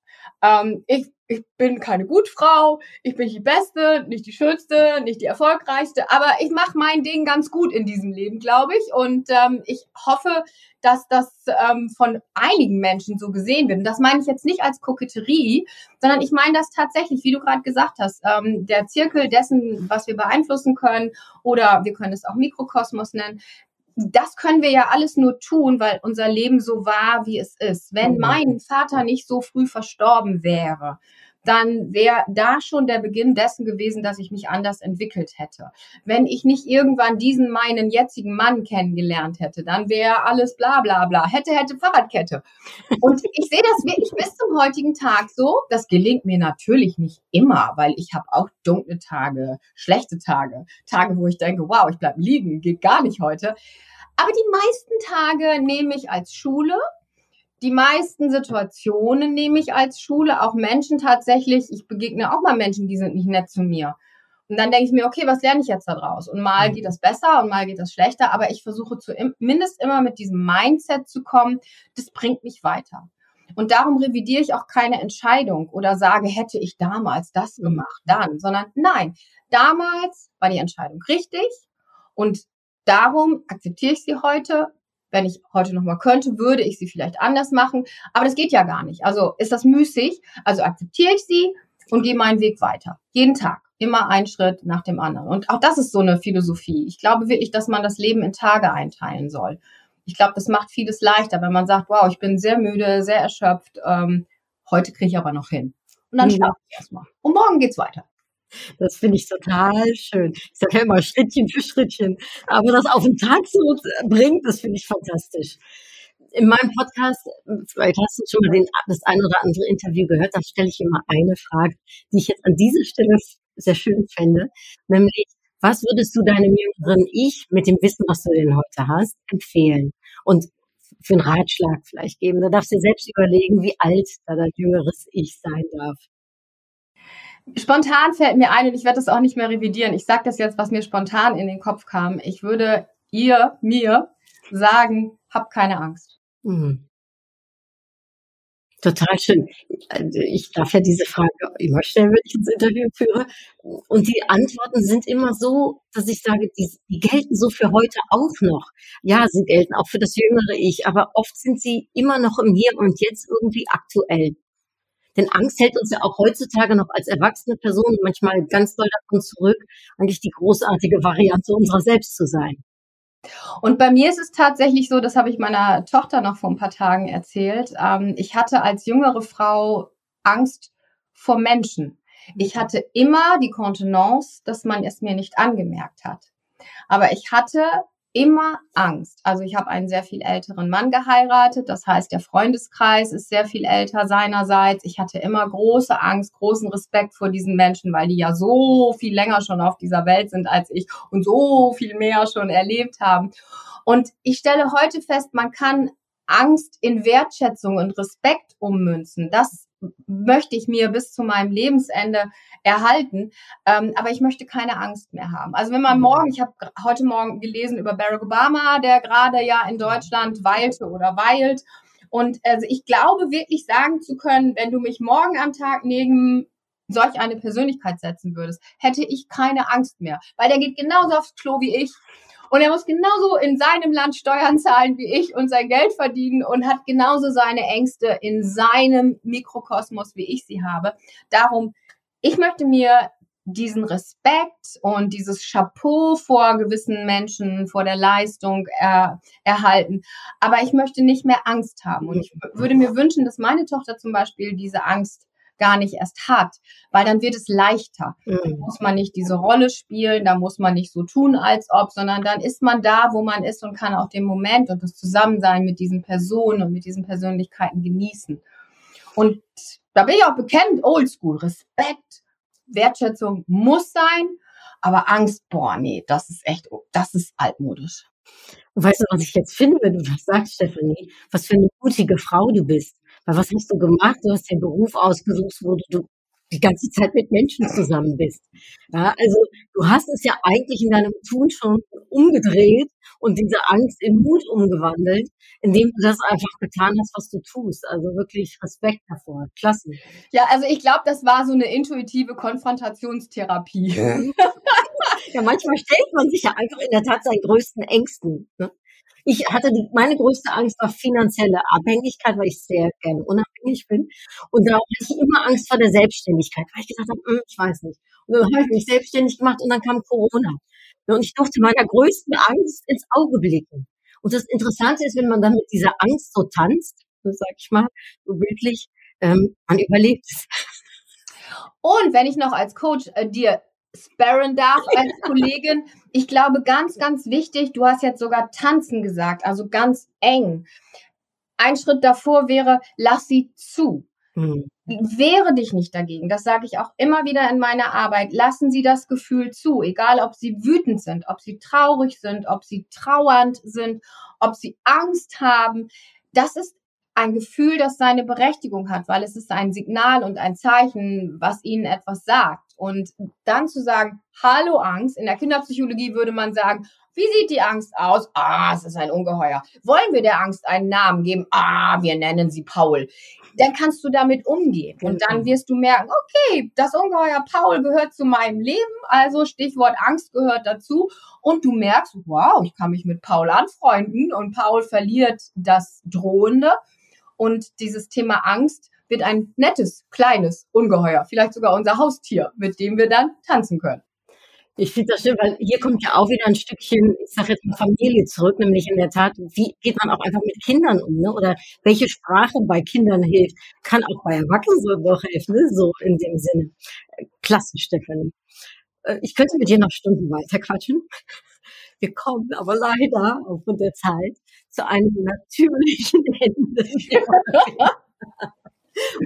Ähm, ich, ich bin keine Gutfrau, ich bin die Beste, nicht die Schönste, nicht die Erfolgreichste, aber ich mache mein Ding ganz gut in diesem Leben, glaube ich. Und ähm, ich hoffe, dass das ähm, von einigen Menschen so gesehen wird. Und das meine ich jetzt nicht als Koketterie, sondern ich meine das tatsächlich, wie du gerade gesagt hast, ähm, der Zirkel dessen, was wir beeinflussen können, oder wir können es auch Mikrokosmos nennen, das können wir ja alles nur tun, weil unser Leben so war, wie es ist. Wenn Mhm. mein Vater nicht so früh verstorben wäre, dann wäre da schon der Beginn dessen gewesen, dass ich mich anders entwickelt hätte. Wenn ich nicht irgendwann diesen meinen jetzigen Mann kennengelernt hätte, dann wäre alles bla bla bla. Hätte, hätte Fahrradkette. Und ich sehe das wirklich bis zum heutigen Tag so. Das gelingt mir natürlich nicht immer, weil ich habe auch dunkle Tage, schlechte Tage, Tage, wo ich denke, wow, ich bleib liegen, geht gar nicht heute. Aber die meisten Tage nehme ich als Schule. Die meisten Situationen nehme ich als Schule, auch Menschen tatsächlich. Ich begegne auch mal Menschen, die sind nicht nett zu mir. Und dann denke ich mir, okay, was lerne ich jetzt daraus? Und mal geht das besser und mal geht das schlechter, aber ich versuche zumindest immer mit diesem Mindset zu kommen, das bringt mich weiter. Und darum revidiere ich auch keine Entscheidung oder sage, hätte ich damals das gemacht, dann, sondern nein, damals war die Entscheidung richtig und darum akzeptiere ich sie heute. Wenn ich heute nochmal könnte, würde ich sie vielleicht anders machen. Aber das geht ja gar nicht. Also ist das müßig. Also akzeptiere ich sie und gehe meinen Weg weiter. Jeden Tag. Immer ein Schritt nach dem anderen. Und auch das ist so eine Philosophie. Ich glaube wirklich, dass man das Leben in Tage einteilen soll. Ich glaube, das macht vieles leichter, wenn man sagt, wow, ich bin sehr müde, sehr erschöpft. Ähm, heute kriege ich aber noch hin. Und dann Mhm. schlafe ich erstmal. Und morgen geht's weiter. Das finde ich total schön. Ich sage ja immer Schrittchen für Schrittchen. Aber das auf den Tag so bringt, das finde ich fantastisch. In meinem Podcast, vielleicht hast du schon mal den, das ein oder andere Interview gehört, da stelle ich immer eine Frage, die ich jetzt an dieser Stelle sehr schön fände, nämlich, was würdest du deinem jüngeren Ich mit dem Wissen, was du denn heute hast, empfehlen? Und für einen Ratschlag vielleicht geben. Da darfst du dir selbst überlegen, wie alt da dein jüngeres Ich sein darf. Spontan fällt mir ein, und ich werde das auch nicht mehr revidieren. Ich sage das jetzt, was mir spontan in den Kopf kam. Ich würde ihr, mir sagen, hab keine Angst. Mhm. Total schön. Ich darf ja diese Frage immer stellen, wenn ich ins Interview führe. Und die Antworten sind immer so, dass ich sage, die, die gelten so für heute auch noch. Ja, sie gelten auch für das jüngere Ich, aber oft sind sie immer noch im Hier und Jetzt irgendwie aktuell. Denn Angst hält uns ja auch heutzutage noch als erwachsene Person manchmal ganz doll davon zurück, eigentlich die großartige Variante unserer selbst zu sein. Und bei mir ist es tatsächlich so, das habe ich meiner Tochter noch vor ein paar Tagen erzählt. Ähm, ich hatte als jüngere Frau Angst vor Menschen. Ich hatte immer die Kontenance, dass man es mir nicht angemerkt hat. Aber ich hatte immer Angst. Also ich habe einen sehr viel älteren Mann geheiratet. Das heißt, der Freundeskreis ist sehr viel älter seinerseits. Ich hatte immer große Angst, großen Respekt vor diesen Menschen, weil die ja so viel länger schon auf dieser Welt sind als ich und so viel mehr schon erlebt haben. Und ich stelle heute fest, man kann Angst in Wertschätzung und Respekt ummünzen. Das möchte ich mir bis zu meinem Lebensende erhalten. Ähm, aber ich möchte keine Angst mehr haben. Also wenn man morgen, ich habe heute Morgen gelesen über Barack Obama, der gerade ja in Deutschland weilte oder weilt. Und also ich glaube wirklich sagen zu können, wenn du mich morgen am Tag neben solch eine Persönlichkeit setzen würdest, hätte ich keine Angst mehr. Weil der geht genauso aufs Klo wie ich. Und er muss genauso in seinem Land Steuern zahlen wie ich und sein Geld verdienen und hat genauso seine Ängste in seinem Mikrokosmos, wie ich sie habe. Darum, ich möchte mir diesen Respekt und dieses Chapeau vor gewissen Menschen, vor der Leistung er, erhalten. Aber ich möchte nicht mehr Angst haben. Und ich würde mir wünschen, dass meine Tochter zum Beispiel diese Angst gar nicht erst hat, weil dann wird es leichter. Mhm. Da muss man nicht diese Rolle spielen, da muss man nicht so tun, als ob, sondern dann ist man da, wo man ist und kann auch den Moment und das Zusammensein mit diesen Personen und mit diesen Persönlichkeiten genießen. Und da bin ich auch bekannt, oldschool, Respekt, Wertschätzung muss sein, aber Angst, boah, nee, das ist echt, das ist altmodisch. Und weißt du, was ich jetzt finde, wenn du das sagst, Stefanie? Was für eine mutige Frau du bist. Weil was hast du gemacht? Du hast den Beruf ausgesucht, wo du die ganze Zeit mit Menschen zusammen bist. Ja, also du hast es ja eigentlich in deinem Tun schon umgedreht und diese Angst in Mut umgewandelt, indem du das einfach getan hast, was du tust. Also wirklich Respekt davor. Klasse. Ja, also ich glaube, das war so eine intuitive Konfrontationstherapie. ja, manchmal stellt man sich ja einfach in der Tat seinen größten Ängsten. Ne? Ich hatte die, meine größte Angst war finanzielle Abhängigkeit, weil ich sehr gerne unabhängig bin. Und da hatte ich immer Angst vor der Selbstständigkeit, weil ich gesagt habe, hm, ich weiß nicht. Und dann habe ich mich selbstständig gemacht und dann kam Corona. Und ich durfte meiner größten Angst ins Auge blicken. Und das Interessante ist, wenn man dann mit dieser Angst so tanzt, sag ich mal, so bildlich, ähm, man überlebt es. Und wenn ich noch als Coach äh, dir sparren darf als Kollegin, ich glaube ganz, ganz wichtig, du hast jetzt sogar tanzen gesagt, also ganz eng. Ein Schritt davor wäre, lass sie zu. Mhm. Wehre dich nicht dagegen. Das sage ich auch immer wieder in meiner Arbeit. Lassen Sie das Gefühl zu, egal ob Sie wütend sind, ob Sie traurig sind, ob Sie trauernd sind, ob Sie Angst haben. Das ist ein Gefühl, das seine Berechtigung hat, weil es ist ein Signal und ein Zeichen, was ihnen etwas sagt. Und dann zu sagen, hallo Angst, in der Kinderpsychologie würde man sagen, wie sieht die Angst aus? Ah, es ist ein Ungeheuer. Wollen wir der Angst einen Namen geben? Ah, wir nennen sie Paul. Dann kannst du damit umgehen. Und dann genau. wirst du merken, okay, das Ungeheuer Paul gehört zu meinem Leben. Also Stichwort Angst gehört dazu. Und du merkst, wow, ich kann mich mit Paul anfreunden und Paul verliert das Drohende. Und dieses Thema Angst wird ein nettes, kleines Ungeheuer, vielleicht sogar unser Haustier, mit dem wir dann tanzen können. Ich finde das schön, weil hier kommt ja auch wieder ein Stückchen, ich sage jetzt mal Familie zurück, nämlich in der Tat, wie geht man auch einfach mit Kindern um, ne? Oder welche Sprache bei Kindern hilft, kann auch bei Erwachsenen so doch helfen, ne? So in dem Sinne. Klasse, Stefanie. Äh, ich könnte mit dir noch Stunden weiter quatschen. Wir kommen aber leider aufgrund der Zeit zu einem natürlichen Ende.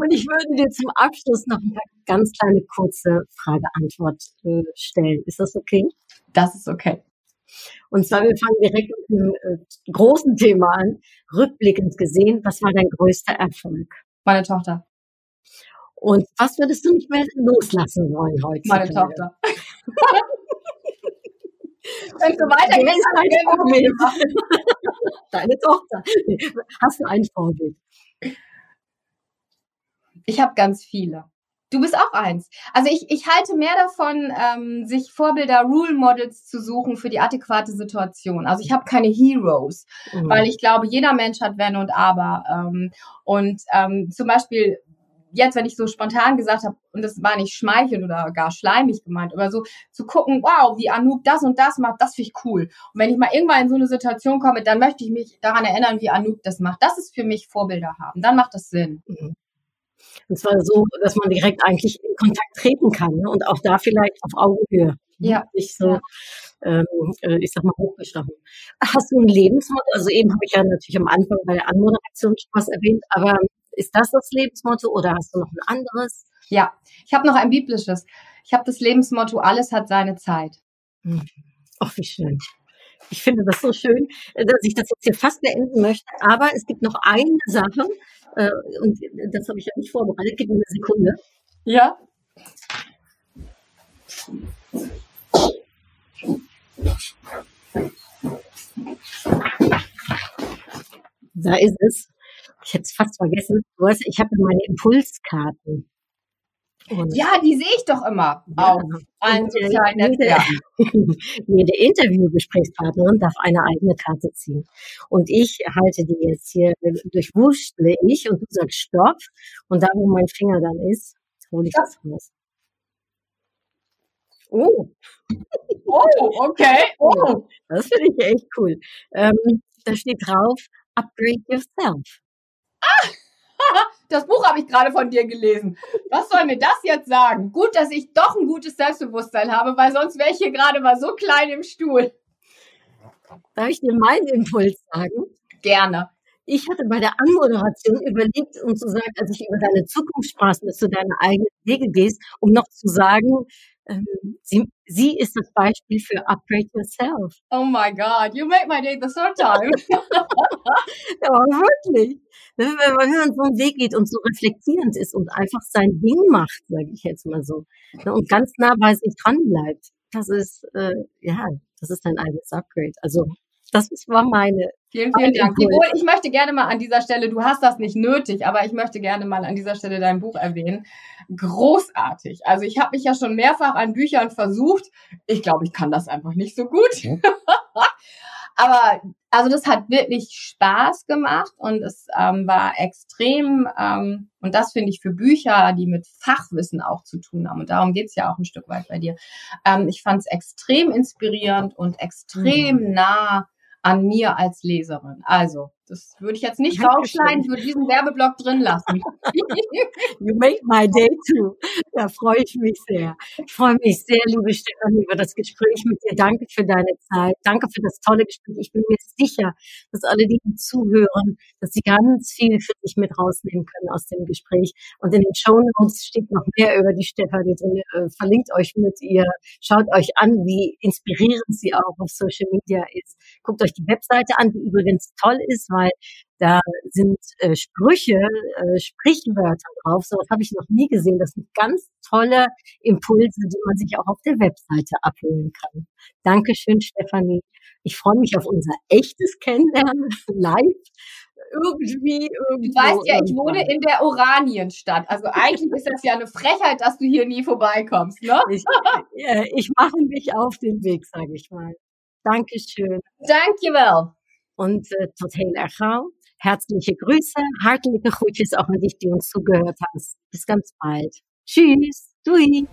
Und ich würde dir zum Abschluss noch eine ganz kleine kurze Frage-Antwort äh, stellen. Ist das okay? Das ist okay. Und zwar, wir fangen direkt mit einem äh, großen Thema an. Rückblickend gesehen, was war dein größter Erfolg? Meine Tochter. Und was würdest du nicht mehr loslassen wollen heute? Meine Tochter. Wenn ist dein Vorbild. Deine Tochter. Hast du ein Vorbild? Ich habe ganz viele. Du bist auch eins. Also ich, ich halte mehr davon, ähm, sich Vorbilder, Rule Models zu suchen für die adäquate Situation. Also ich habe keine Heroes, mhm. weil ich glaube, jeder Mensch hat Wenn und Aber. Ähm, und ähm, zum Beispiel jetzt, wenn ich so spontan gesagt habe, und das war nicht schmeichelnd oder gar schleimig gemeint, aber so zu gucken, wow, wie Anouk das und das macht, das finde ich cool. Und wenn ich mal irgendwann in so eine Situation komme, dann möchte ich mich daran erinnern, wie Anouk das macht. Das ist für mich Vorbilder haben. Dann macht das Sinn. Mhm. Und zwar so, dass man direkt eigentlich in Kontakt treten kann ne? und auch da vielleicht auf Augenhöhe. Ne? Ja. Nicht so, ähm, äh, ich sag mal, hochgestochen. Hast du ein Lebensmotto? Also eben habe ich ja natürlich am Anfang bei der Anmoderation schon was erwähnt, aber ist das das Lebensmotto oder hast du noch ein anderes? Ja, ich habe noch ein biblisches. Ich habe das Lebensmotto, alles hat seine Zeit. Hm. Ach, wie schön. Ich finde das so schön, äh, dass ich das jetzt hier fast beenden möchte. Aber es gibt noch eine Sache, äh, und das habe ich ja nicht vorbereitet. Gib mir eine Sekunde. Ja. Da ist es ich hätte es fast vergessen, du weißt, ich habe meine Impulskarten. Und ja, die sehe ich doch immer ja, auf allen sozialen Netzwerken. Jede Interviewgesprächspartnerin darf eine eigene Karte ziehen. Und ich halte die jetzt hier, durchwurschtle ich und du sagst Stopp. Und da, wo mein Finger dann ist, hole ich das raus. Oh. Oh, okay. Oh. Das finde ich echt cool. Ähm, da steht drauf, upgrade yourself. das Buch habe ich gerade von dir gelesen. Was soll mir das jetzt sagen? Gut, dass ich doch ein gutes Selbstbewusstsein habe, weil sonst wäre ich hier gerade mal so klein im Stuhl. Darf ich dir meinen Impuls sagen? Gerne. Ich hatte bei der Anmoderation überlegt, um zu sagen, als ich über deine Zukunft sprach, dass du deine eigenen Wege gehst, um noch zu sagen, sie, sie ist das Beispiel für Upgrade Yourself. Oh my God, you make my day the third time. ja, wirklich. Ne, wenn man so einen Weg geht und so reflektierend ist und einfach sein Ding macht, sage ich jetzt mal so, ne, und ganz nah bei sich dran bleibt, das ist, äh, ja, das ist dein eigenes Upgrade. Also das war meine. Vielen, vielen Dank. Nicole, ich möchte gerne mal an dieser Stelle, du hast das nicht nötig, aber ich möchte gerne mal an dieser Stelle dein Buch erwähnen. Großartig. Also ich habe mich ja schon mehrfach an Büchern versucht. Ich glaube, ich kann das einfach nicht so gut. Aber also das hat wirklich Spaß gemacht und es ähm, war extrem, ähm, und das finde ich für Bücher, die mit Fachwissen auch zu tun haben, und darum geht's ja auch ein Stück weit bei dir. Ähm, ich fand es extrem inspirierend und extrem mhm. nah an mir als Leserin. Also, das würde ich jetzt nicht rausschneiden, würde diesen Werbeblock drin lassen. you make my day too. Da freue ich mich sehr. Ich freue mich sehr, liebe Stefanie, über das Gespräch mit dir. Danke für deine Zeit. Danke für das tolle Gespräch. Ich bin mir sicher, dass alle, die zuhören, dass sie ganz viel für sich mit rausnehmen können aus dem Gespräch. Und in den Show Notes steht noch mehr über die Stefanie drin. Äh, verlinkt euch mit ihr. Schaut euch an, wie inspirierend sie auch auf Social Media ist. Guckt euch die Webseite an, die übrigens toll ist, weil da sind äh, Sprüche, äh, Sprichwörter drauf. So was habe ich noch nie gesehen. Das sind ganz tolle Impulse, die man sich auch auf der Webseite abholen kann. Dankeschön, Stefanie. Ich freue mich auf unser echtes Kennenlernen live. Irgendwie, irgendwie. Du weißt ja, ich wohne in der Oranienstadt. Also eigentlich ist das ja eine Frechheit, dass du hier nie vorbeikommst, ne? Ich, äh, ich mache mich auf den Weg, sage ich mal. Dankeschön. Dankjewel. Und äh, tot heel erg gauw. Herzliche Grüße, hartelijke groetjes auch an dich, die uns zugehört hast. Bis ganz bald. Tschüss. Dui.